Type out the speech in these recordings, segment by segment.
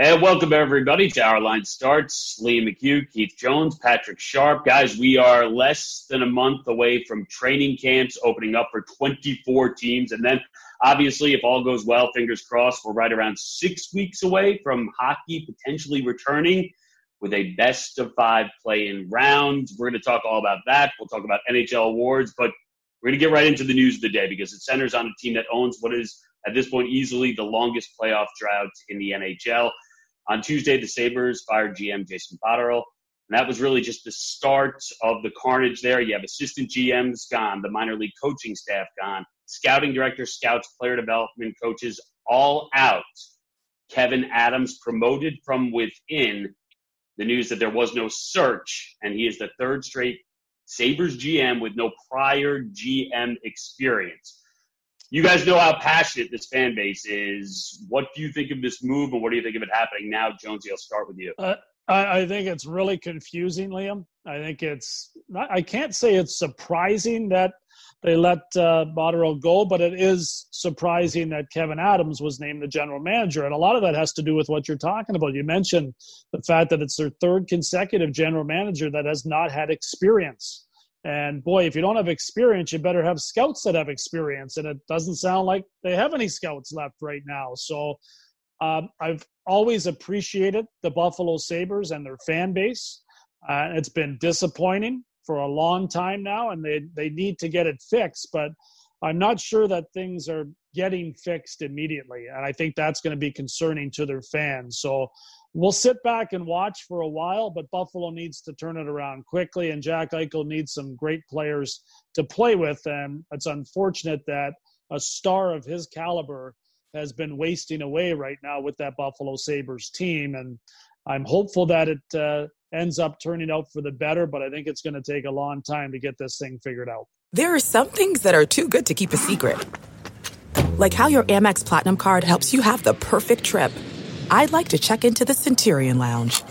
And welcome everybody to Our Line Starts. Liam McHugh, Keith Jones, Patrick Sharp. Guys, we are less than a month away from training camps opening up for 24 teams. And then, obviously, if all goes well, fingers crossed, we're right around six weeks away from hockey potentially returning with a best of five play in round. We're going to talk all about that. We'll talk about NHL awards, but we're going to get right into the news of the day because it centers on a team that owns what is, at this point, easily the longest playoff drought in the NHL. On Tuesday, the Sabres fired GM Jason Botterill. And that was really just the start of the carnage there. You have assistant GMs gone, the minor league coaching staff gone, scouting director, scouts, player development coaches all out. Kevyn Adams promoted from within. The news that there was no search, and he is the third straight Sabres GM with no prior GM experience you guys know how passionate this fan base is. What do you think of this move, and what do you think of it happening now, Jonesy? I'll start with you. Uh, I, I, think it's really confusing, Liam. I think it's. I can't say it's surprising that they let uh, Botterill go, but it is surprising that Kevyn Adams was named the general manager, and a lot of that has to do with what you're talking about. You mentioned the fact that it's their third consecutive general manager that has not had experience and boy, if you don't have experience, you better have scouts that have experience. And it doesn't sound like they have any scouts left right now. So um, I've always appreciated the Buffalo Sabres and their fan base. Uh, it's been disappointing for a long time now, and they, they need to get it fixed. But I'm not sure that things are getting fixed immediately. And I think that's going to be concerning to their fans. So we'll sit back and watch for a while, but Buffalo needs to turn it around quickly, and Jack Eichel needs some great players to play with. And it's unfortunate that a star of his caliber has been wasting away right now with that Buffalo Sabres team. And I'm hopeful that it uh, ends up turning out for the better, but I think it's going to take a long time to get this thing figured out. There are some things that are too good to keep a secret, like how your Amex Platinum card helps you have the perfect trip. I'd like to check into the Centurion Lounge.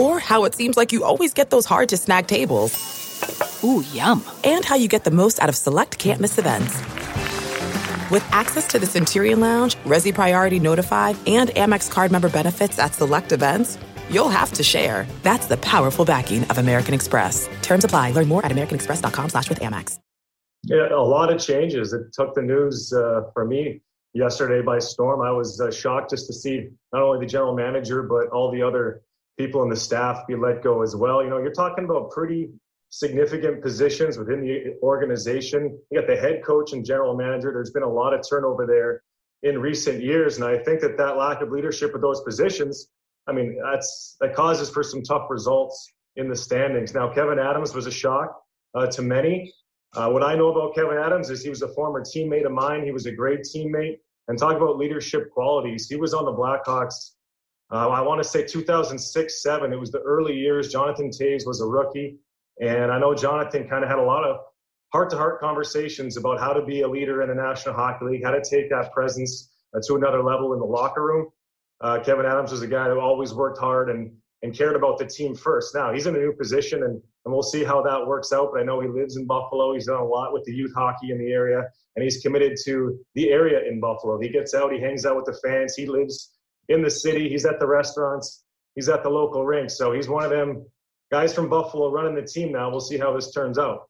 Or how it seems like you always get those hard to snag tables. Ooh, yum. And how you get the most out of select can't miss events. With access to the Centurion Lounge, Resy Priority Notified, and Amex card member benefits at select events, you'll have to share. That's the powerful backing of American Express. Terms apply. Learn more at americanexpress.com slash with Amex. Yeah, a lot of changes. It took the news uh, for me yesterday by storm. I was uh, shocked just to see not only the general manager, but all the other people in the staff be let go as well. You know, you're talking about pretty significant positions within the organization. You got the head coach and general manager. There's been a lot of turnover there in recent years. And I think that that lack of leadership at those positions, I mean, that's that causes for some tough results in the standings. Now, Kevyn Adams was a shock uh, to many. Uh, what I know about Kevyn Adams is he was a former teammate of mine. He was a great teammate. And talk about leadership qualities. He was on the Blackhawks. Uh, I want to say 2006, seven. It was the early years. Jonathan Toews was a rookie, and I know Jonathan kind of had a lot of heart-to-heart conversations about how to be a leader in the National Hockey League, how to take that presence uh, to another level in the locker room. Uh, Kevyn Adams was a guy who always worked hard and and cared about the team first. Now he's in a new position, and, and we'll see how that works out. But I know he lives in Buffalo. He's done a lot with the youth hockey in the area, and he's committed to the area in Buffalo. He gets out, he hangs out with the fans, he lives in the city, he's at the restaurants, he's at the local rink. So he's one of them guys from Buffalo running the team now. We'll see how this turns out.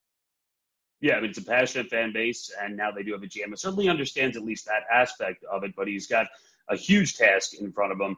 Yeah, it's a passionate fan base, and now they do have a GM. It certainly understands at least that aspect of it, but he's got a huge task in front of him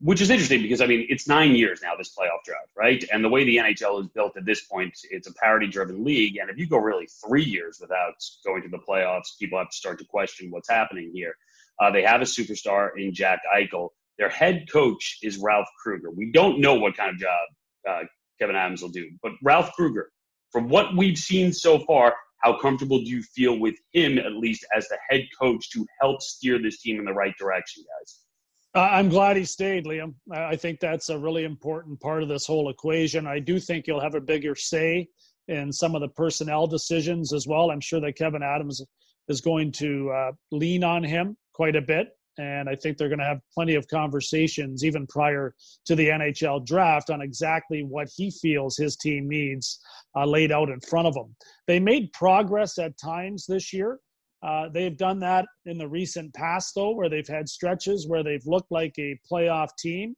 which is interesting because I mean it's nine years now this playoff drought, right? And the way the NHL is built at this point, it's a parity-driven league, and if you go really three years without going to the playoffs, people have to start to question what's happening here. Uh, they have a superstar in Jack Eichel. Their head coach is Ralph Krueger. We don't know what kind of job uh, Kevyn Adams will do, but Ralph Krueger, from what we've seen so far, how comfortable do you feel with him at least as the head coach to help steer this team in the right direction, guys? I'm glad he stayed, Liam. I think that's a really important part of this whole equation. I do think he'll have a bigger say in some of the personnel decisions as well. I'm sure that Kevyn Adams is going to uh, lean on him quite a bit. And I think they're going to have plenty of conversations, even prior to the NHL draft, on exactly what he feels his team needs uh, laid out in front of him. They made progress at times this year Uh, they've done that in the recent past, though, where they've had stretches where they've looked like a playoff team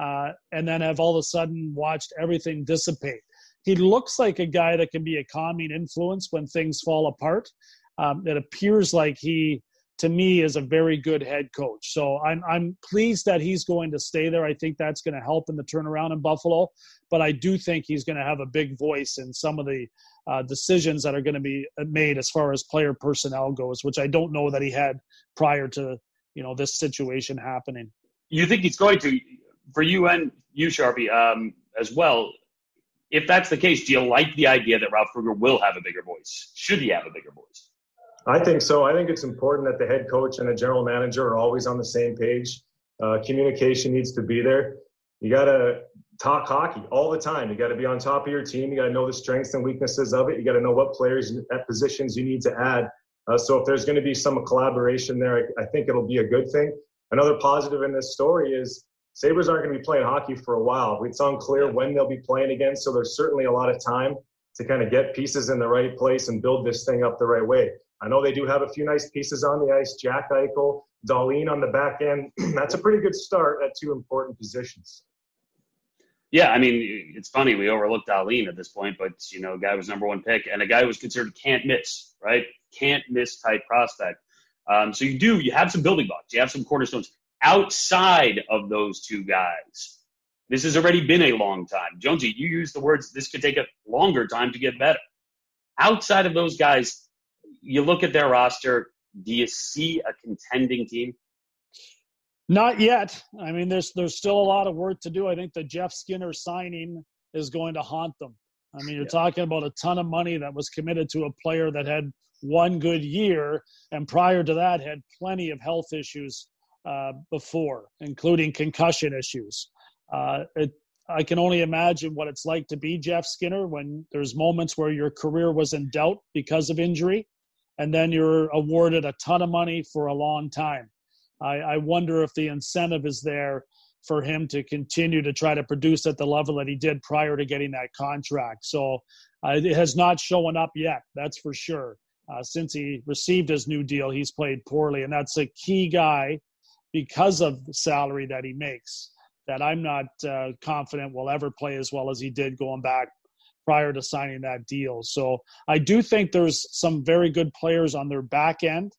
uh, and then have all of a sudden watched everything dissipate. He looks like a guy that can be a calming influence when things fall apart. Um, it appears like he, to me, is a very good head coach. So I'm I'm pleased that he's going to stay there. I think that's going to help in the turnaround in Buffalo. But I do think he's going to have a big voice in some of the uh, decisions that are going to be made as far as player personnel goes, which I don't know that he had prior to you know this situation happening. You think he's going to? For you and you, Sharpie, um, as well. If that's the case, do you like the idea that Ralph Krueger will have a bigger voice? Should he have a bigger voice? I think so. I think it's important that the head coach and the general manager are always on the same page. Uh, communication needs to be there. You got to talk hockey all the time. You got to be on top of your team. You got to know the strengths and weaknesses of it. You got to know what players at positions you need to add. Uh, so if there's going to be some collaboration there, I, I, think it'll be a good thing. Another positive in this story is Sabres aren't going to be playing hockey for a while. It's unclear when they'll be playing again. So there's certainly a lot of time to kind of get pieces in the right place and build this thing up the right way. I know they do have a few nice pieces on the ice. Jack Eichel, Dahlin on the back end. That's a pretty good start at two important positions. Yeah, I mean, it's funny we overlooked Dahlin at this point, but you know, guy was number one pick, and a guy was considered can't miss, right? Can't miss type prospect. Um, so you do, you have some building blocks, you have some cornerstones outside of those two guys. This has already been a long time. Jonesy, you use the words this could take a longer time to get better. Outside of those guys, you look at their roster. Do you see a contending team? Not yet. I mean, there's there's still a lot of work to do. I think the Jeff Skinner signing is going to haunt them. I mean, you're yeah. talking about a ton of money that was committed to a player that had one good year, and prior to that had plenty of health issues uh, before, including concussion issues. Uh, it, I can only imagine what it's like to be Jeff Skinner when there's moments where your career was in doubt because of injury, and then you're awarded a ton of money for a long time. I, I wonder if the incentive is there for him to continue to try to produce at the level that he did prior to getting that contract. So uh, it has not shown up yet, that's for sure. Uh, since he received his new deal, he's played poorly, and that's a key guy because of the salary that he makes. That I'm not uh, confident will ever play as well as he did going back prior to signing that deal. So I do think there's some very good players on their back end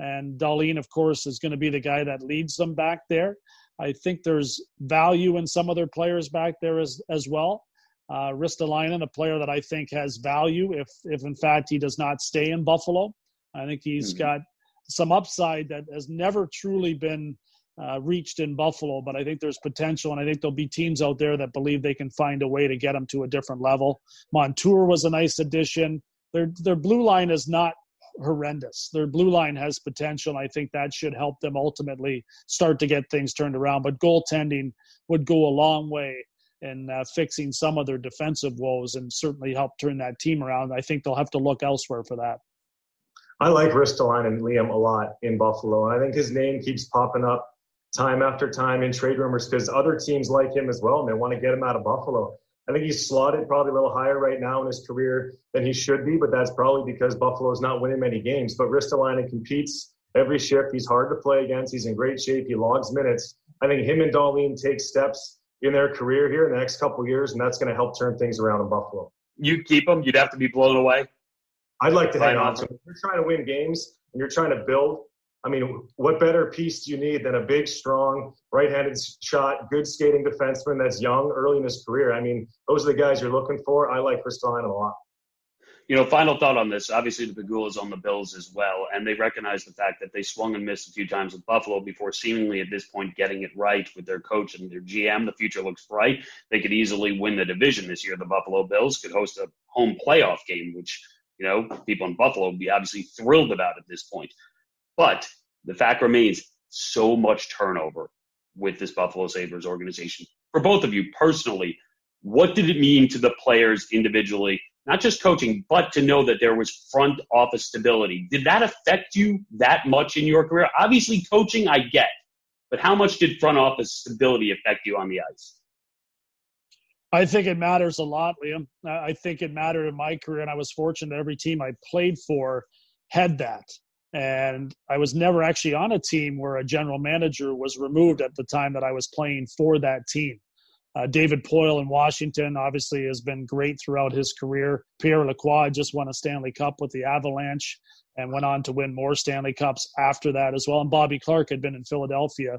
and Dahlin, of course, is going to be the guy that leads them back there. I think there's value in some other players back there as, as well. Uh, Ristolainen, a player that I think has value if, if in fact he does not stay in Buffalo. I think he's mm-hmm. got some upside that has never truly been uh, reached in Buffalo, but I think there's potential, and I think there'll be teams out there that believe they can find a way to get him to a different level. Montour was a nice addition. Their their blue line is not horrendous. Their blue line has potential. I think that should help them ultimately start to get things turned around. But goaltending would go a long way in uh, fixing some of their defensive woes and certainly help turn that team around. I think they'll have to look elsewhere for that. I like Ristolainen and Liam a lot in Buffalo, and I think his name keeps popping up time after time in trade rumors because other teams like him as well, and they want to get him out of Buffalo. I think he's slotted probably a little higher right now in his career than he should be, but that's probably because Buffalo is not winning many games. But Ristolainen competes every shift. He's hard to play against. He's in great shape. He logs minutes. I think him and Dahlin take steps in their career here in the next couple years, and that's going to help turn things around in Buffalo. You keep him. You'd have to be blown away. I'd like to hang on to him. If you're trying to win games and you're trying to build, I mean, what better piece do you need than a big, strong, right-handed shot, good skating defenseman that's young, early in his career? I mean, those are the guys you're looking for. I like Ristolainen a lot. You know, final thought on this. Obviously, the Pegulas on the Bills as well, and they recognize the fact that they swung and missed a few times with Buffalo before seemingly at this point getting it right with their coach and their GM. The future looks bright. They could easily win the division this year. The Buffalo Bills could host a home playoff game, which you know people in Buffalo would be obviously thrilled about at this point. But the fact remains so much turnover with this Buffalo Sabres organization. For both of you personally, what did it mean to the players individually, not just coaching, but to know that there was front office stability? Did that affect you that much in your career? Obviously, coaching, I get, but how much did front office stability affect you on the ice? I think it matters a lot, Liam. I think it mattered in my career, and I was fortunate that every team I played for had that. And I was never actually on a team where a general manager was removed at the time that I was playing for that team. Uh, David Poile in Washington obviously has been great throughout his career. Pierre Lacroix just won a Stanley Cup with the Avalanche and went on to win more Stanley Cups after that as well. And Bobby Clarke had been in Philadelphia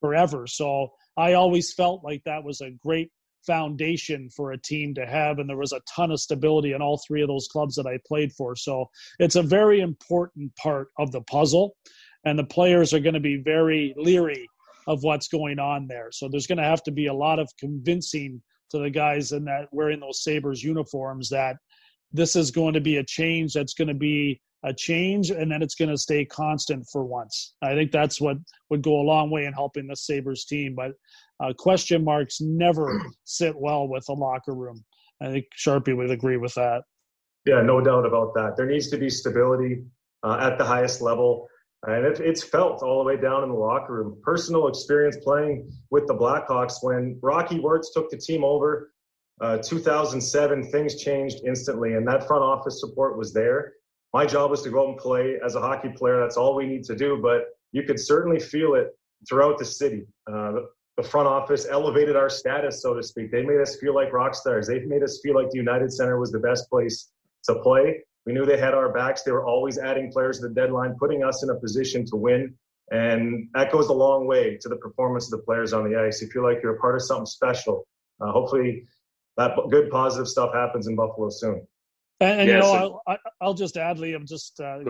forever. So I always felt like that was a great foundation for a team to have. And there was a ton of stability in all three of those clubs that I played for. So it's a very important part of the puzzle. And the players are going to be very leery of what's going on there. So there's going to have to be a lot of convincing to the guys in that wearing those Sabres uniforms that this is going to be a change that's going to be a change and then it's going to stay constant for once. I think that's what would go a long way in helping the Sabres team. But uh, question marks never sit well with a locker room. I think Sharpie would agree with that. Yeah, no doubt about that. There needs to be stability uh, at the highest level. And it, it's felt all the way down in the locker room. Personal experience playing with the Blackhawks when Rocky Wirtz took the team over uh, 2007, things changed instantly, and that front office support was there my job was to go out and play as a hockey player. That's all we need to do. But you could certainly feel it throughout the city. Uh, the front office elevated our status, so to speak. They made us feel like rock stars. They made us feel like the United Center was the best place to play. We knew they had our backs. They were always adding players to the deadline, putting us in a position to win. And that goes a long way to the performance of the players on the ice. You feel like you're a part of something special. Uh, hopefully, that good positive stuff happens in Buffalo soon. And, and you know, I'll, I'll just add, Liam, just uh,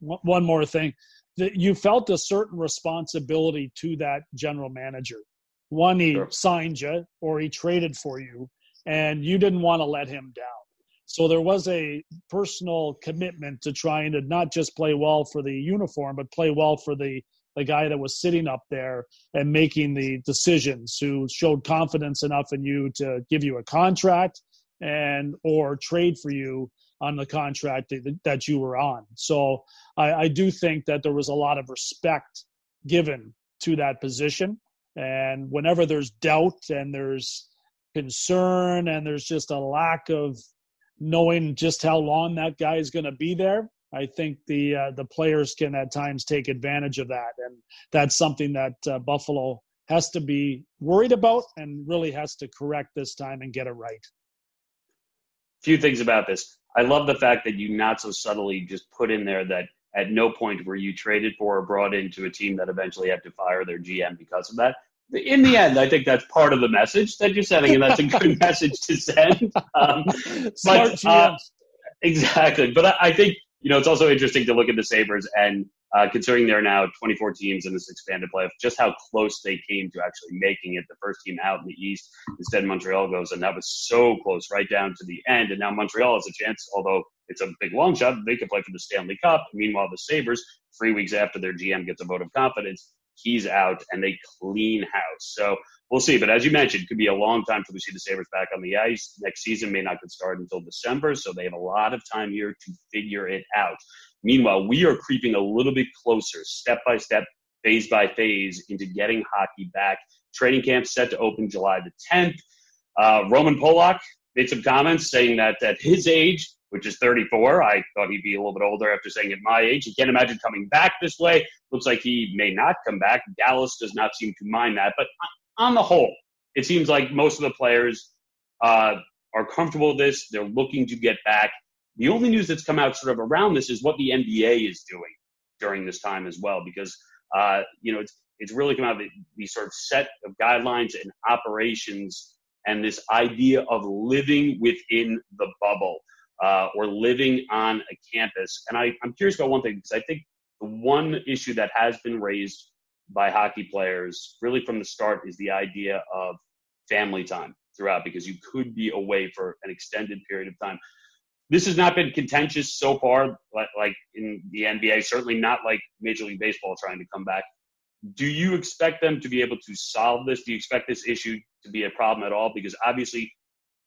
one more thing. You felt a certain responsibility to that general manager. One, he sure. signed you or he traded for you, and you didn't want to let him down. So there was a personal commitment to trying to not just play well for the uniform, but play well for the the guy that was sitting up there and making the decisions, who showed confidence enough in you to give you a contract and or trade for you on the contract that you were on. So I, I do think that there was a lot of respect given to that position. And whenever there's doubt and there's concern and there's just a lack of knowing just how long that guy is going to be there, I think the uh, the players can at times take advantage of that, and that's something that uh, Buffalo has to be worried about and really has to correct this time and get it right. A Few things about this. I love the fact that you not so subtly just put in there that at no point were you traded for or brought into a team that eventually had to fire their GM because of that. In the end, I think that's part of the message that you're sending, and that's a good message to send. Um, but, uh, exactly. But I, I think you know, it's also interesting to look at the Sabres and uh, considering there are now 24 teams in this expanded playoff, just how close they came to actually making it. The first team out in the East, instead Montreal goes, and that was so close, right down to the end. And now Montreal has a chance, although it's a big long shot, they could play for the Stanley Cup. Meanwhile, the Sabres, three weeks after their GM gets a vote of confidence, he's out and they clean house. So we'll see. But as you mentioned, it could be a long time till we see the Sabres back on the ice. Next season may not get started until December, so they have a lot of time here to figure it out. Meanwhile, we are creeping a little bit closer, step by step, phase by phase, into getting hockey back. Training camp set to open July the 10th. Uh, Roman Polak made some comments saying that at his age, which is 34, I thought he'd be a little bit older after saying at my age. He can't imagine coming back this way. Looks like he may not come back. Dallas does not seem to mind that. But on the whole, it seems like most of the players uh, are comfortable with this. They're looking to get back. The only news that's come out sort of around this is what the NBA is doing during this time as well, because uh, you know it's it's really come out of these sort of set of guidelines and operations and this idea of living within the bubble uh, or living on a campus. And I, I'm curious about one thing because I think the one issue that has been raised by hockey players really from the start is the idea of family time throughout because you could be away for an extended period of time. This has not been contentious so far, like, like in the NBA, certainly not like Major League Baseball trying to come back. Do you expect them to be able to solve this? Do you expect this issue to be a problem at all? Because obviously,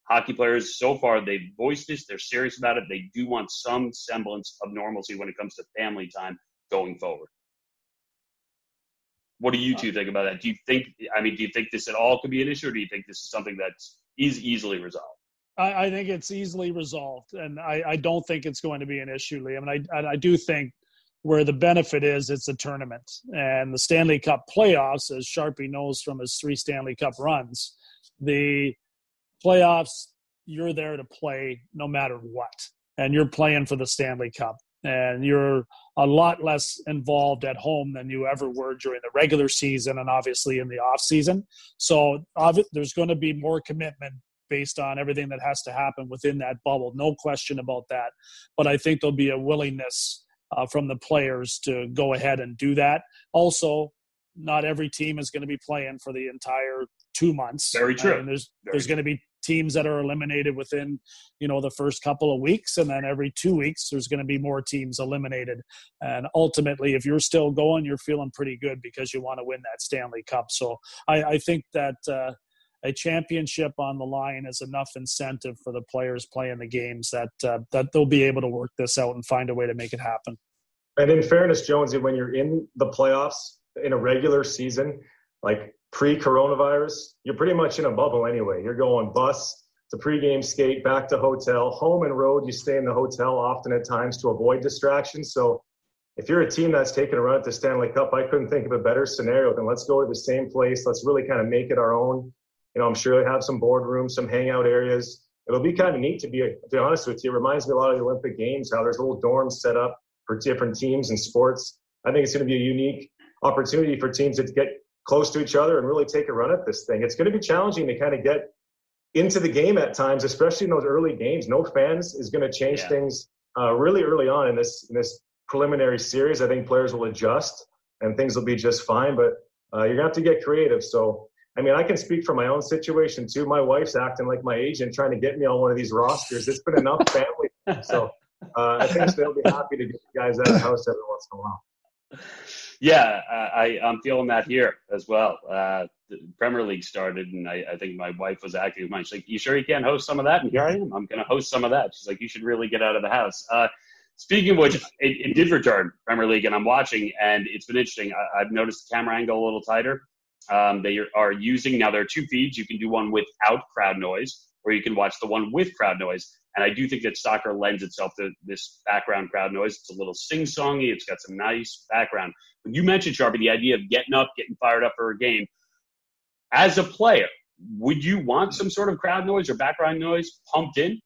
hockey players so far they've voiced this, they're serious about it. They do want some semblance of normalcy when it comes to family time going forward. What do you two think about that? Do you think, I mean, do you think this at all could be an issue, or do you think this is something that is easily resolved? I, think it's easily resolved, and I, I, don't think it's going to be an issue, Liam. And I, I do think where the benefit is it's a tournament and the Stanley Cup playoffs, as Sharpie knows from his three Stanley Cup runs, the playoffs you're there to play no matter what, and you're playing for the Stanley Cup, and you're a lot less involved at home than you ever were during the regular season and obviously in the off season. So there's going to be more commitment based on everything that has to happen within that bubble. No question about that. But I think there'll be a willingness uh, from the players to go ahead and do that. Also, not every team is going to be playing for the entire two months. Very true. And there's Very there's going to be teams that are eliminated within you know the first couple of weeks. And then every two weeks there's going to be more teams eliminated. And ultimately if you're still going you're feeling pretty good because you want to win that stanley cup. So i, I think that uh, a championship on the line is enough incentive for the players playing the games that uh, that they'll be able to work this out and find a way to make it happen. And in fairness, Jonesy, when you're in the playoffs in a regular season, like pre-coronavirus, you're pretty much in a bubble anyway. You're going bus to pregame skate, back to hotel, home and road. You stay in the hotel often at times to avoid distractions. So if you're a team that's taking a run at the Stanley Cup, I couldn't think of a better scenario than let's go to the same place. Let's really kind of make it our own. You know, I'm sure they have some boardrooms, some hangout areas. It'll be kind of neat to be, to be honest with you. It reminds me a lot of the Olympic Games, how there's little dorms set up for different teams and sports. I think it's going to be a unique opportunity for teams to get close to each other and really take a run at this thing. It's going to be challenging to kind of get into the game at times, especially in those early games. No fans is going to change yeah. things uh, really early on in this in this preliminary series. I think players will adjust and things will be just fine. But uh, you're going to have to get creative. So I mean, I can speak for my own situation too. My wife's acting like my agent, trying to get me on one of these rosters. It's been enough family, so uh, I think they'll be happy to get you guys out of the house every once in a while. Yeah, I, I'm feeling that here as well. Uh, the Premier League started, and I, I think my wife was acting mine. She's like, "You sure you can't host some of that?" And here I am. I'm going to host some of that. She's like, "You should really get out of the house." Uh, speaking of which, it, it, did return Premier League, and I'm watching, and it's been interesting. I, have noticed the camera angle a little tighter. Um, they are using now. There are two feeds. You can do one without crowd noise, or you can watch the one with crowd noise. And I do think that soccer lends itself to this background crowd noise. It's a little sing-songy. It's got some nice background. You mentioned Sharpie the idea of getting up, getting fired up for a game. As a player, would you want some sort of crowd noise or background noise pumped in?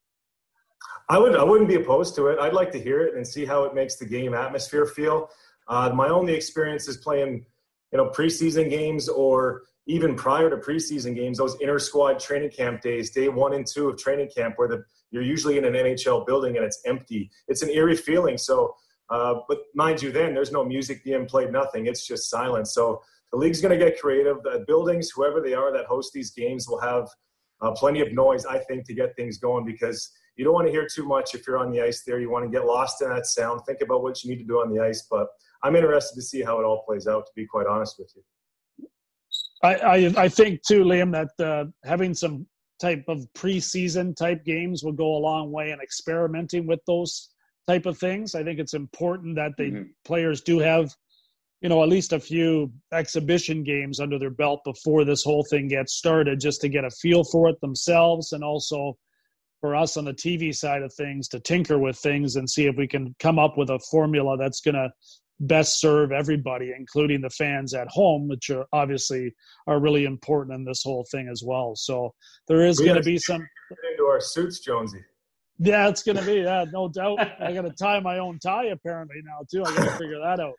I would. I wouldn't be opposed to it. I'd like to hear it and see how it makes the game atmosphere feel. Uh, my only experience is playing you know, preseason games or even prior to preseason games, those inter squad training camp days, day one and two of training camp, where the, you're usually in an NHL building and it's empty. It's an eerie feeling. So, uh, but mind you, then there's no music being played, nothing. It's just silence. So the league's going to get creative. The buildings, whoever they are that host these games, will have uh, plenty of noise, I think, to get things going because you don't want to hear too much if you're on the ice there. You want to get lost in that sound. Think about what you need to do on the ice, but I'm interested to see how it all plays out. To be quite honest with you, I I, I think too, Liam, that uh, having some type of preseason type games will go a long way in experimenting with those type of things. I think it's important that the mm-hmm. players do have, you know, at least a few exhibition games under their belt before this whole thing gets started, just to get a feel for it themselves, and also for us on the TV side of things to tinker with things and see if we can come up with a formula that's going to best serve everybody, including the fans at home, which are obviously are really important in this whole thing as well. So there is going to be some into our suits, Jonesy. Yeah, it's going to be yeah, no doubt. I got to tie my own tie apparently now too. I got to figure that out.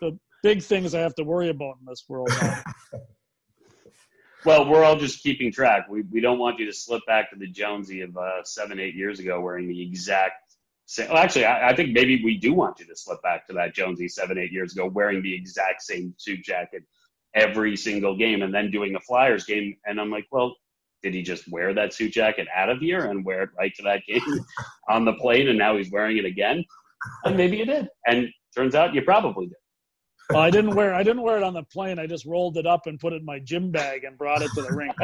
The big things I have to worry about in this world. well, we're all just keeping track. We we don't want you to slip back to the Jonesy of uh, seven, eight years ago, wearing the exact well, actually, I, I, think maybe we do want you to slip back to that Jonesy seven, eight years ago, wearing the exact same suit jacket every single game, and then doing a Flyers game. And I'm like, well, did he just wear that suit jacket out of here and wear it right to that game on the plane, and now he's wearing it again? And maybe you did. And turns out you probably did. Well, I didn't wear I didn't wear it on the plane. I just rolled it up and put it in my gym bag and brought it to the rink.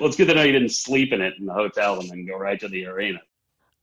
well, it's good to know you didn't sleep in it in the hotel and then go right to the arena.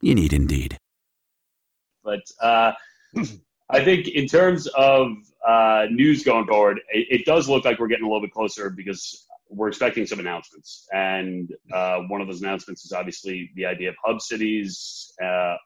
You need Indeed. But uh, I think in terms of uh, news going forward, it, it, does look like we're getting a little bit closer because we're expecting some announcements. And uh, one of those announcements is obviously the idea of hub cities. Uh,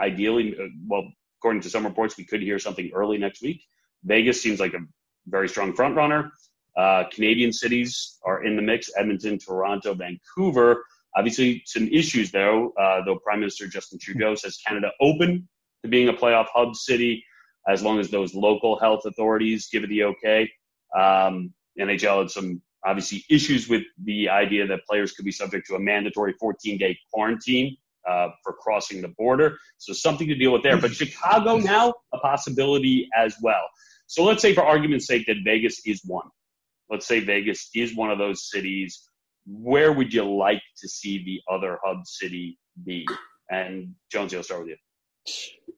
ideally, uh, well, according to some reports, we could hear something early next week. Vegas seems like a very strong front runner. Uh, Canadian cities are in the mix Edmonton, Toronto, Vancouver. Obviously, some issues though, uh, though Prime Minister Justin Trudeau says Canada open to being a playoff hub city as long as those local health authorities give it the okay. Um, NHL had some obviously issues with the idea that players could be subject to a mandatory 14 day quarantine uh, for crossing the border. So something to deal with there. But Chicago now, a possibility as well. So let's say, for argument's sake, that Vegas is one. Let's say Vegas is one of those cities. Where would you like to see the other hub city be? And Jonesy, I'll start with you.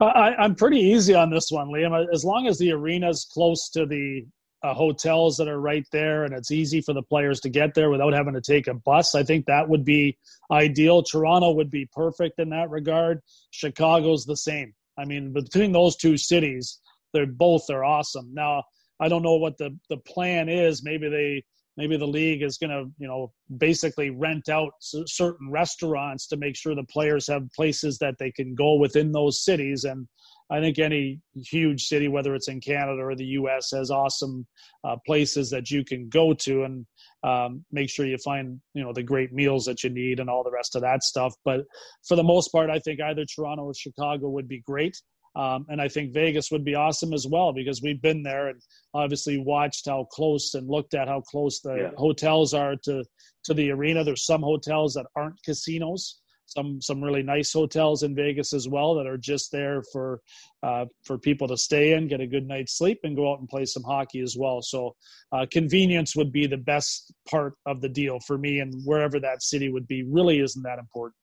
I, I'm pretty easy on this one, Liam. As long as the arena's close to the uh, hotels that are right there and it's easy for the players to get there without having to take a bus, I think that would be ideal. Toronto would be perfect in that regard. Chicago's the same. I mean, between those two cities, they're both are awesome. Now, I don't know what the the plan is. Maybe they maybe the league is going to you know basically rent out certain restaurants to make sure the players have places that they can go within those cities. And i think any huge city whether it's in canada or the us has awesome uh, places that you can go to and um, make sure you find you know the great meals that you need and all the rest of that stuff. But for the most part i think either toronto or chicago would be great um, and I think Vegas would be awesome as well because we've been there and obviously watched how close and looked at how close the yeah. hotels are to to the arena. There's some hotels that aren't casinos. Some some really nice hotels in Vegas as well that are just there for uh, for people to stay in, get a good night's sleep, and go out and play some hockey as well. So uh, convenience would be the best part of the deal for me, and wherever that city would be really isn't that important.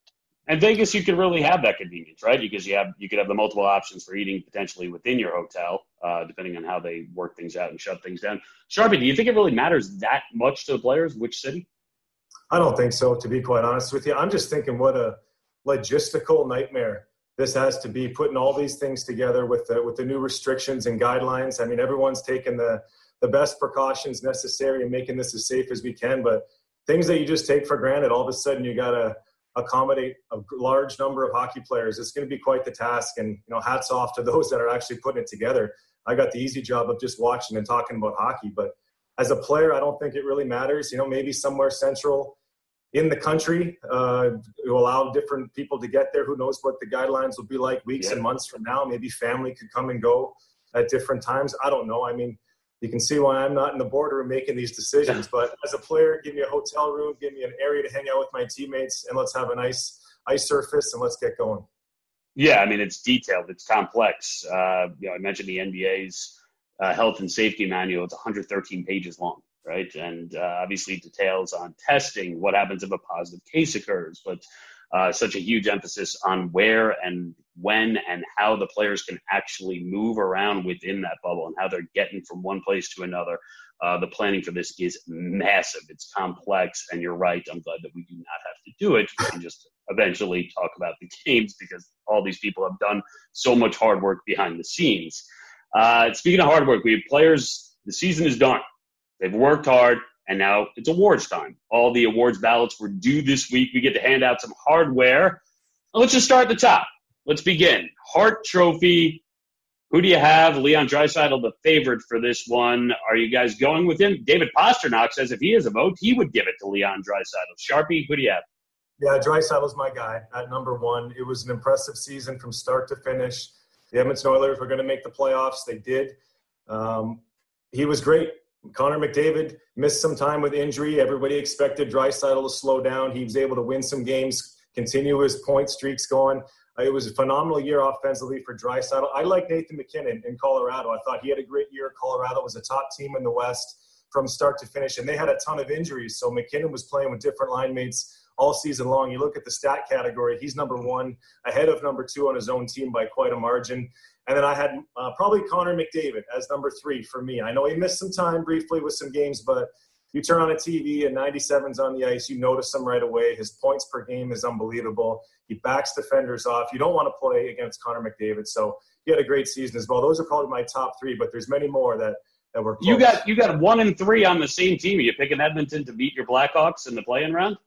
And Vegas, you could really have that convenience, right? Because you have you could have the multiple options for eating potentially within your hotel, uh, depending on how they work things out and shut things down. Sharpie, do you think it really matters that much to the players which city? I don't think so. To be quite honest with you, I'm just thinking what a logistical nightmare this has to be putting all these things together with the with the new restrictions and guidelines. I mean, everyone's taking the the best precautions necessary and making this as safe as we can, but things that you just take for granted, all of a sudden you gotta accommodate a large number of hockey players. It's going to be quite the task, and you know, hats off to those that are actually putting it together. I got the easy job of just watching and talking about hockey, but as a player, I don't think it really matters. You know, maybe somewhere central in the country uh, to allow different people to get there. Who knows what the guidelines will be like weeks yeah. and months from now? Maybe family could come and go at different times. I don't know. I mean, you can see why I'm not in the boardroom making these decisions. But as a player, give me a hotel room, give me an area to hang out with my teammates, and let's have a nice ice surface and let's get going. Yeah, I mean it's detailed, it's complex. Uh, you know, I mentioned the NBA's uh, health and safety manual. It's 113 pages long, right? And uh, obviously details on testing, what happens if a positive case occurs, but uh, such a huge emphasis on where and when and how the players can actually move around within that bubble and how they're getting from one place to another. Uh, the planning for this is massive. It's complex, and you're right. I'm glad that we do not have to do it. We can just eventually talk about the games because all these people have done so much hard work behind the scenes. Uh, speaking of hard work, we have players. The season is done. They've worked hard And now it's awards time. All the awards ballots were due this week. We get to hand out some hardware. Let's just start at the top. Let's begin. Hart Trophy. Who do you have? Leon Draisaitl, the favorite for this one. Are you guys going with him? David Pastrnak says if he has a vote, he would give it to Leon Draisaitl. Sharpie, who do you have? Yeah, Draisaitl's my guy at number one. It was an impressive season from start to finish. The Edmonton Oilers were going to make the playoffs. They did. Um, he was great. Connor McDavid missed some time with injury. Everybody expected Draisaitl to slow down. He was able to win some games, continue his point streaks going. It was a phenomenal year offensively for Draisaitl. I like Nathan MacKinnon in Colorado. I thought he had a great year. Colorado was a top team in the West from start to finish, and they had a ton of injuries. So MacKinnon was playing with different line mates all season long. You look at the stat category, he's number one, ahead of number two on his own team by quite a margin. And then I had uh, probably Connor McDavid as number three for me. I know he missed some time briefly with some games, but you turn on a TV and 97's on the ice, you notice him right away. His points per game is unbelievable. He backs defenders off. You don't want to play against Connor McDavid. So he had a great season as well. Those are probably my top three, but there's many more that, that were close. You got you got one and three on the same team. Are you picking Edmonton to beat your Blackhawks in the play-in round?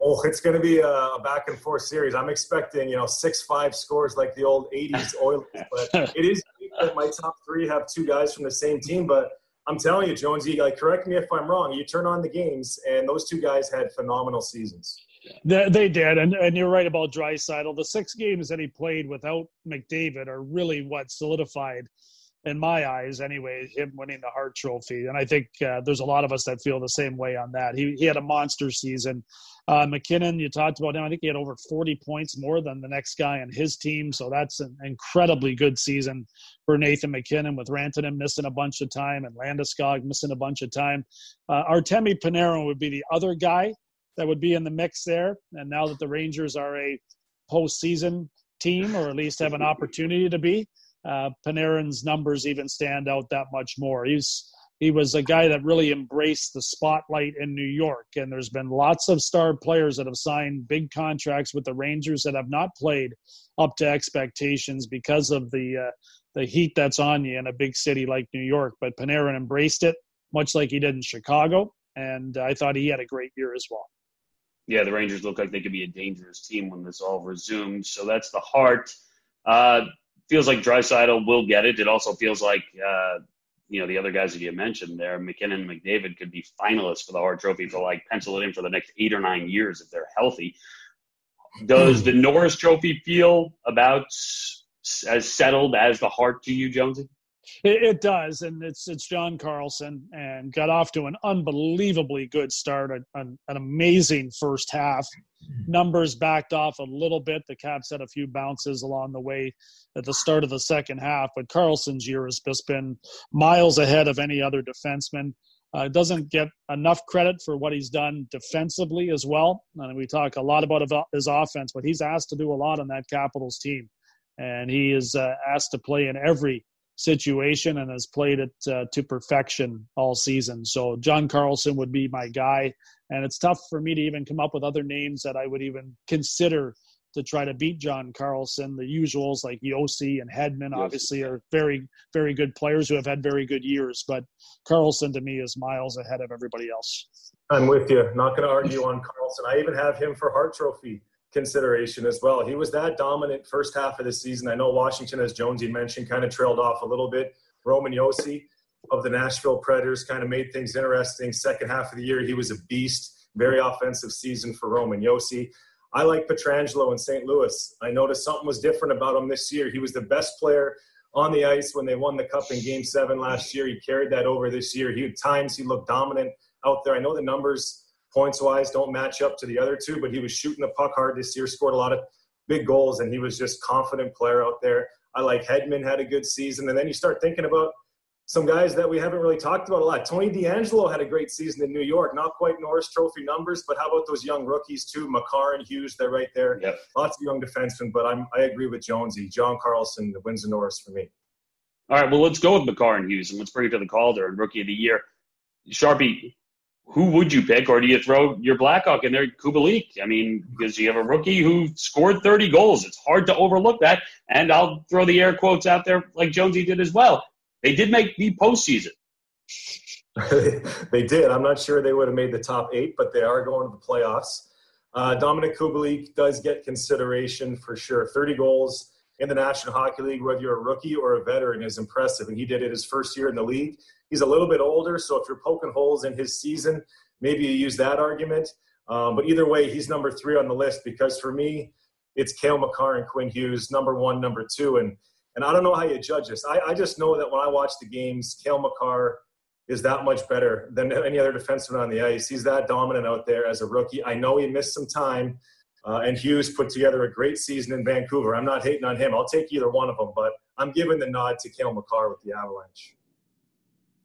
Oh, it's going to be a, a, back and forth series. I'm expecting, you know, six five scores like the old '80s Oilers, but it is that my top three have two guys from the same team. But I'm telling you, Jonesy, like, correct me if I'm wrong. You turn on the games, and those two guys had phenomenal seasons. They, they did, and, and you're right about Draisaitl. The six games that he played without McDavid are really what solidified in my eyes anyway, him winning the Hart Trophy. And I think uh, there's a lot of us that feel the same way on that. He, he had a monster season. Uh, MacKinnon, you talked about him. I think he had over 40 points more than the next guy on his team. So that's an incredibly good season for Nathan MacKinnon with Rantanen missing a bunch of time and Landeskog missing a bunch of time. Uh, Artemi Panarin would be the other guy that would be in the mix there. And now that the Rangers are a postseason team, or at least have an opportunity to be, uh, Panarin's numbers even stand out that much more. He's he was a guy that really embraced the spotlight in New York, and there's been lots of star players that have signed big contracts with the Rangers that have not played up to expectations because of the uh, the heat that's on you in a big city like New York. But Panarin embraced it, much like he did in Chicago, and I thought he had a great year as well. Yeah, the Rangers look like they could be a dangerous team when this all resumes. So that's the Hart. Uh, feels like Draisaitl will get it. It also feels like uh, you know the other guys that you mentioned there, MacKinnon and McDavid could be finalists for the Hart Trophy for like pencil it in for the next eight or nine years if they're healthy. Does the Norris Trophy feel about as settled as the Hart to you, Jonesy? It, it, does, and it's it's John Carlson, and got off to an unbelievably good start, an, an amazing first half. Numbers backed off a little bit. The Caps had a few bounces along the way at the start of the second half, but Carlson's year has just been miles ahead of any other defenseman. Uh, doesn't get enough credit for what he's done defensively as well. And we talk a lot about his offense, but he's asked to do a lot on that Capitals team, and he is uh, asked to play in every situation and has played it uh, to perfection all season. So John Carlson would be my guy, and it's tough for me to even come up with other names that I would even consider to try to beat John Carlson. The usuals like Josi and Hedman obviously are very, very good players who have had very good years, but Carlson to me is miles ahead of everybody else. I'm with you. Not going to argue on Carlson. I even have him for Hart Trophy consideration as well. He was that dominant first half of the season. I know Washington, as Jonesy mentioned, kind of trailed off a little bit. Roman Josi of the Nashville Predators kind of made things interesting. Second half of the year, he was a beast. Very offensive season for Roman Josi. I like Pietrangelo in St. Louis. I noticed something was different about him this year. He was the best player on the ice when they won the cup in game seven last year. He carried that over this year. He at times he looked dominant out there. I know the numbers points wise don't match up to the other two, but he was shooting the puck hard this year, scored a lot of big goals, and he was just confident player out there. I like Hedman had a good season, and then you start thinking about some guys that we haven't really talked about a lot. Tony DeAngelo had a great season in New York, not quite Norris Trophy numbers, but how about those young rookies too? Makar and Hughes, they're right there. Yep. Lots of young defensemen, but I'm, I agree with Jonesy. John Carlson wins the Norris for me. All right, well, let's go with Makar and Hughes, and let's bring it to the Calder and Rookie of the Year. Sharpie, who would you pick, or do you throw your Blackhawk in there, Kubalik? I mean, because you have a rookie who scored 30 goals. It's hard to overlook that. And I'll throw the air quotes out there like Jonesy did as well. They did make the postseason. they did. I'm not sure they would have made the top eight, but they are going to the playoffs. Uh, Dominik Kubalik does get consideration for sure. 30 goals in the National Hockey League, whether you're a rookie or a veteran, is impressive. And he did it his first year in the league. He's a little bit older, so if you're poking holes in his season, maybe you use that argument. Um, but either way, he's number three on the list because for me, it's Cale Makar and Quinn Hughes, number one, number two. And and I don't know how you judge this. I, I just know that when I watch the games, Cale Makar is that much better than any other defenseman on the ice. He's that dominant out there as a rookie. I know he missed some time, uh, and Hughes put together a great season in Vancouver. I'm not hating on him. I'll take either one of them, but I'm giving the nod to Cale Makar with the Avalanche.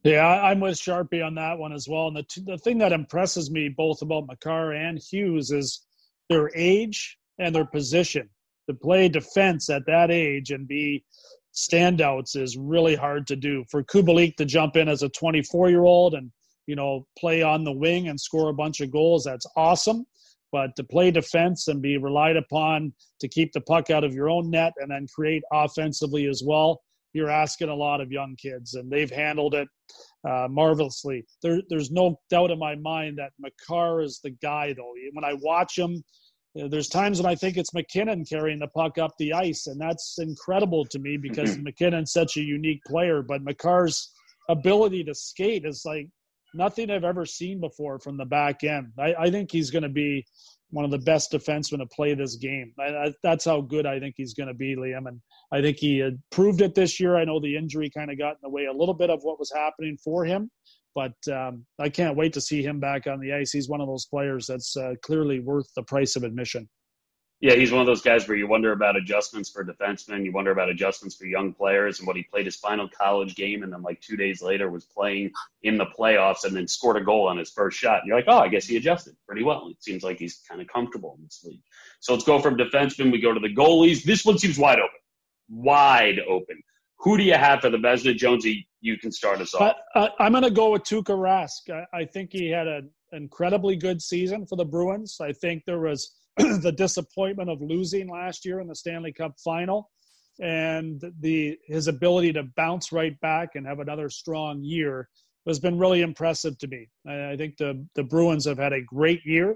Yeah, I'm with Sharpie on that one as well. And the, t- the thing that impresses me both about Makar and Hughes is their age and their position. To play defense at that age and be standouts is really hard to do. For Kubalik to jump in as a 24 year old and you know play on the wing and score a bunch of goals, that's awesome. But to play defense and be relied upon to keep the puck out of your own net and then create offensively as well, you're asking a lot of young kids, and they've handled it uh, marvelously. There, there's no doubt in my mind that Makar is the guy, though. When I watch him, there's times when I think it's MacKinnon carrying the puck up the ice, and that's incredible to me because MacKinnon's such a unique player. But Makar's ability to skate is like nothing I've ever seen before from the back end. I, I think he's going to be one of the best defensemen to play this game. I, I, that's how good I think he's going to be, Liam. And I think he had proved it this year. I know the injury kind of got in the way a little bit of what was happening for him, but um, I can't wait to see him back on the ice. He's one of those players that's uh, clearly worth the price of admission. Yeah, he's one of those guys where you wonder about adjustments for defensemen, you wonder about adjustments for young players, and what he played his final college game, and then like two days later was playing in the playoffs, and then scored a goal on his first shot. And you're like, oh, I guess he adjusted pretty well. It seems like he's kind of comfortable in this league. So let's go from defensemen. We go to the goalies. This one seems wide open, wide open. Who do you have for the Vezina Jonesy? You can start us off. I'm going to go with Tuukka Rask. I, I think he had an incredibly good season for the Bruins. I think there was the disappointment of losing last year in the Stanley Cup final and the his ability to bounce right back and have another strong year has been really impressive to me. I, I think the the Bruins have had a great year,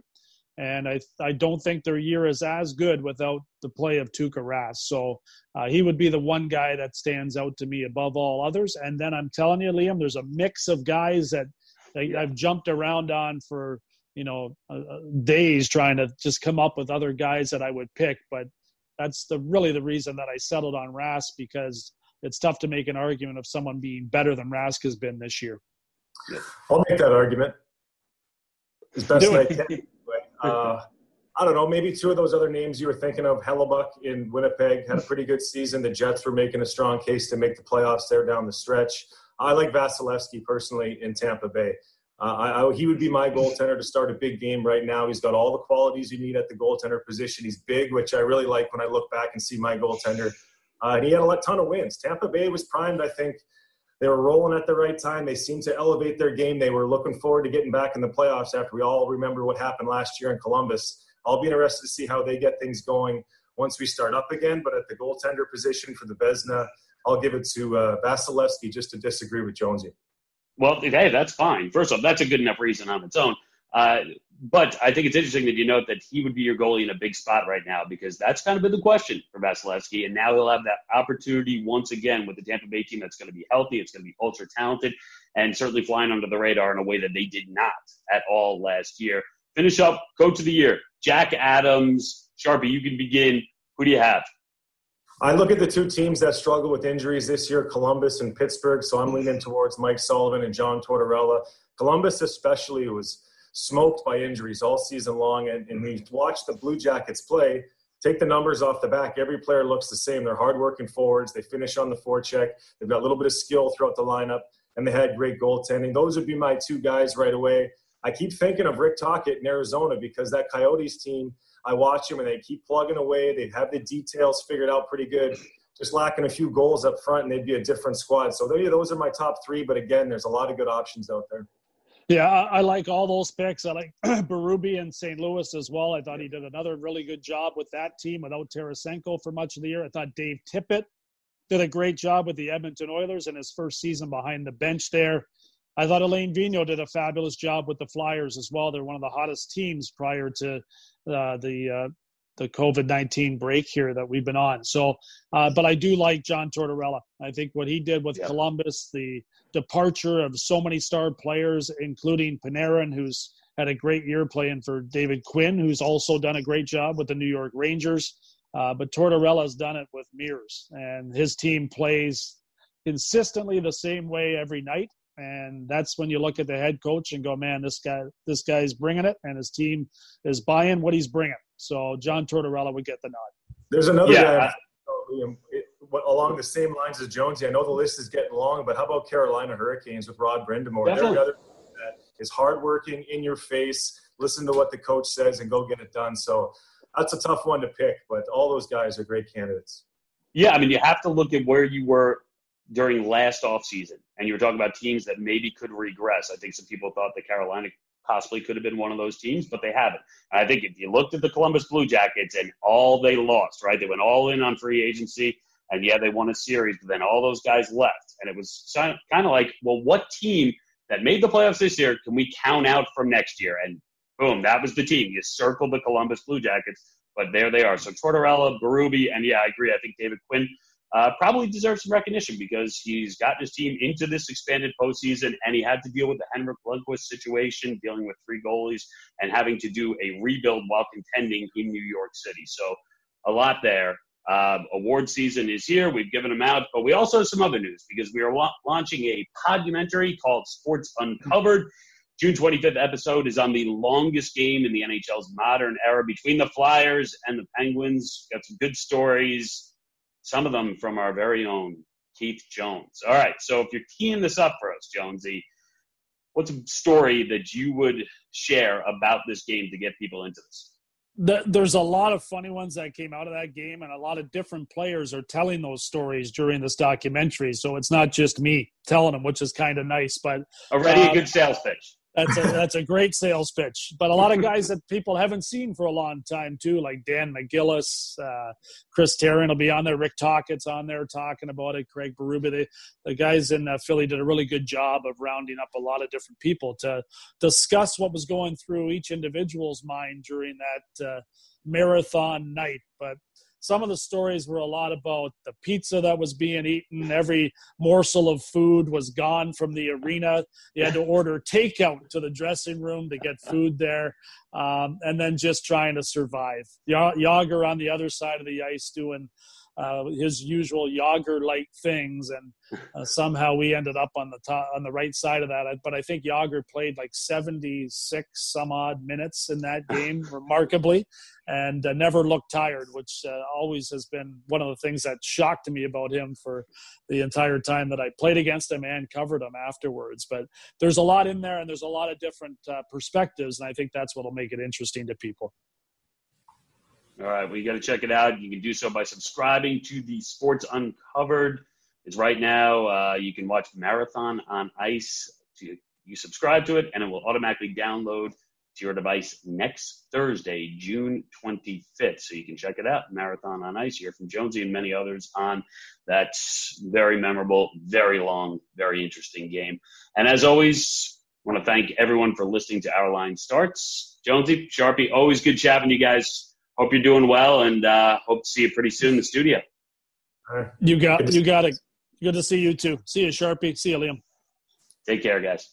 and I I don't think their year is as good without the play of Tuukka Rask. So uh, he would be the one guy that stands out to me above all others. And then I'm telling you, Liam, there's a mix of guys that, that I've jumped around on for you know uh, uh, days trying to just come up with other guys that I would pick. But that's the really the reason that I settled on Rask because it's tough to make an argument of someone being better than Rask has been this year. I'll make that argument as best I can. Uh, I don't know. Maybe two of those other names you were thinking of, Hellebuyck in Winnipeg had a pretty good season. The Jets were making a strong case to make the playoffs there down the stretch. I like Vasilevskiy personally in Tampa Bay. Uh, I, he would be my goaltender to start a big game right now. He's got all the qualities you need at the goaltender position. He's big, which I really like when I look back and see my goaltender. Uh, and he had a ton of wins. Tampa Bay was primed, I think. They were rolling at the right time. They seemed to elevate their game. They were looking forward to getting back in the playoffs after we all remember what happened last year in Columbus. I'll be interested to see how they get things going once we start up again. But at the goaltender position for the Vezina, I'll give it to uh, Vasilevskiy just to disagree with Jonesy. Well, hey, that's fine. First off, that's a good enough reason on its own. Uh, but I think it's interesting that you note that he would be your goalie in a big spot right now because that's kind of been the question for Vasilevskiy. And now he'll have that opportunity once again with the Tampa Bay team that's going to be healthy, it's going to be ultra talented, and certainly flying under the radar in a way that they did not at all last year. Finish up, coach of the year, Jack Adams. Sharpie, you can begin. Who do you have? I look at the two teams that struggle with injuries this year, Columbus and Pittsburgh. So I'm leaning towards Mike Sullivan and John Tortorella. Columbus, especially, was smoked by injuries all season long. And, and we watched the Blue Jackets play. Take the numbers off the back. Every player looks the same. They're hardworking forwards. They finish on the forecheck. They've got a little bit of skill throughout the lineup, and they had great goaltending. Those would be my two guys right away. I keep thinking of Rick Tocchet in Arizona because that Coyotes team, I watch them and they keep plugging away. They have the details figured out pretty good. Just lacking a few goals up front, and they'd be a different squad. So those are my top three. But again, there's a lot of good options out there. Yeah, I, I, like all those picks. I like Berube and St. Louis as well. I thought he did another really good job with that team without Tarasenko for much of the year. I thought Dave Tippett did a great job with the Edmonton Oilers in his first season behind the bench there. I thought Alain Vigneault did a fabulous job with the Flyers as well. They're one of the hottest teams prior to uh, the uh, the COVID nineteen break here that we've been on. So, uh, but I do like John Tortorella. I think what he did with Columbus, the departure of so many star players, including Panarin, who's had a great year playing for David Quinn, who's also done a great job with the New York Rangers. Uh, but Tortorella's done it with Mears, and his team plays consistently the same way every night. And that's when you look at the head coach and go, man, this guy, this guy's bringing it, and his team is buying what he's bringing. So John Tortorella would get the nod. There's another yeah. guy along the same lines as Jonesy. I know the list is getting long, but how about Carolina Hurricanes with Rod Brind'Amour? They're the other that is hardworking, in your face, listen to what the coach says, and go get it done. So that's a tough one to pick, but all those guys are great candidates. Yeah, I mean, you have to look at where you were during last offseason, and you were talking about teams that maybe could regress. I think some people thought that Carolina possibly could have been one of those teams, but they haven't. I think if you looked at the Columbus Blue Jackets and all they lost, right? They went all in on free agency, and yeah, they won a series, but then all those guys left. And it was kind of like, well, what team that made the playoffs this year can we count out from next year? And boom, that was the team. You circled the Columbus Blue Jackets, but there they are. So Tortorella, Berube, and yeah, I agree. I think David Quinn uh, probably deserves some recognition because he's gotten his team into this expanded postseason and he had to deal with the Henrik Lundqvist situation, dealing with three goalies and having to do a rebuild while contending in New York City. So a lot there. Uh, award season is here. We've given them out, but we also have some other news because we are la- launching a podumentary called Sports Uncovered. June 25th episode is on the longest game in the NHL's modern era between the Flyers and the Penguins. Got some good stories, some of them from our very own Keith Jones. All right, so if you're teeing this up for us, Jonesy, what's a story that you would share about this game to get people into this? the, there's a lot of funny ones that came out of that game, and a lot of different players are telling those stories during this documentary. So it's not just me telling them, which is kind of nice. But already uh, a good sales pitch. That's a that's a great sales pitch. But a lot of guys that people haven't seen for a long time too, like Dan McGillis, uh, Chris Therien will be on there. Rick Tocchet's on there talking about it. Craig Berube. The, the guys in uh, Philly did a really good job of rounding up a lot of different people to discuss what was going through each individual's mind during that uh, marathon night. But some of the stories were a lot about the pizza that was being eaten. Every morsel of food was gone from the arena. You had to order takeout to the dressing room to get food there, um, and then just trying to survive. Jagr on the other side of the ice doing uh, his usual Jagr like things, and uh, somehow we ended up on the top on the right side of that. But I think Jagr played like 76 some odd minutes in that game, remarkably, and uh, never looked tired, which uh, always has been one of the things that shocked me about him for the entire time that I played against him and covered him afterwards. But there's a lot in there, and there's a lot of different uh, perspectives, and I think that's what'll make it interesting to people. All right, well, you got to check it out. You can do so by subscribing to the Sports Uncovered. It's right now. Uh, you can watch Marathon on Ice. You subscribe to it, and it will automatically download to your device next Thursday, June 25th. So you can check it out. Marathon on Ice. You hear from Jonesy and many others on that very memorable, very long, very interesting game. And as always, I want to thank everyone for listening to Our Line Starts. Jonesy, Sharpie, always good chatting you guys hope you're doing well, and uh, hope to see you pretty soon in the studio. You got you got it. Good to see you too. See you, Sharpie. See you, Liam. Take care, guys.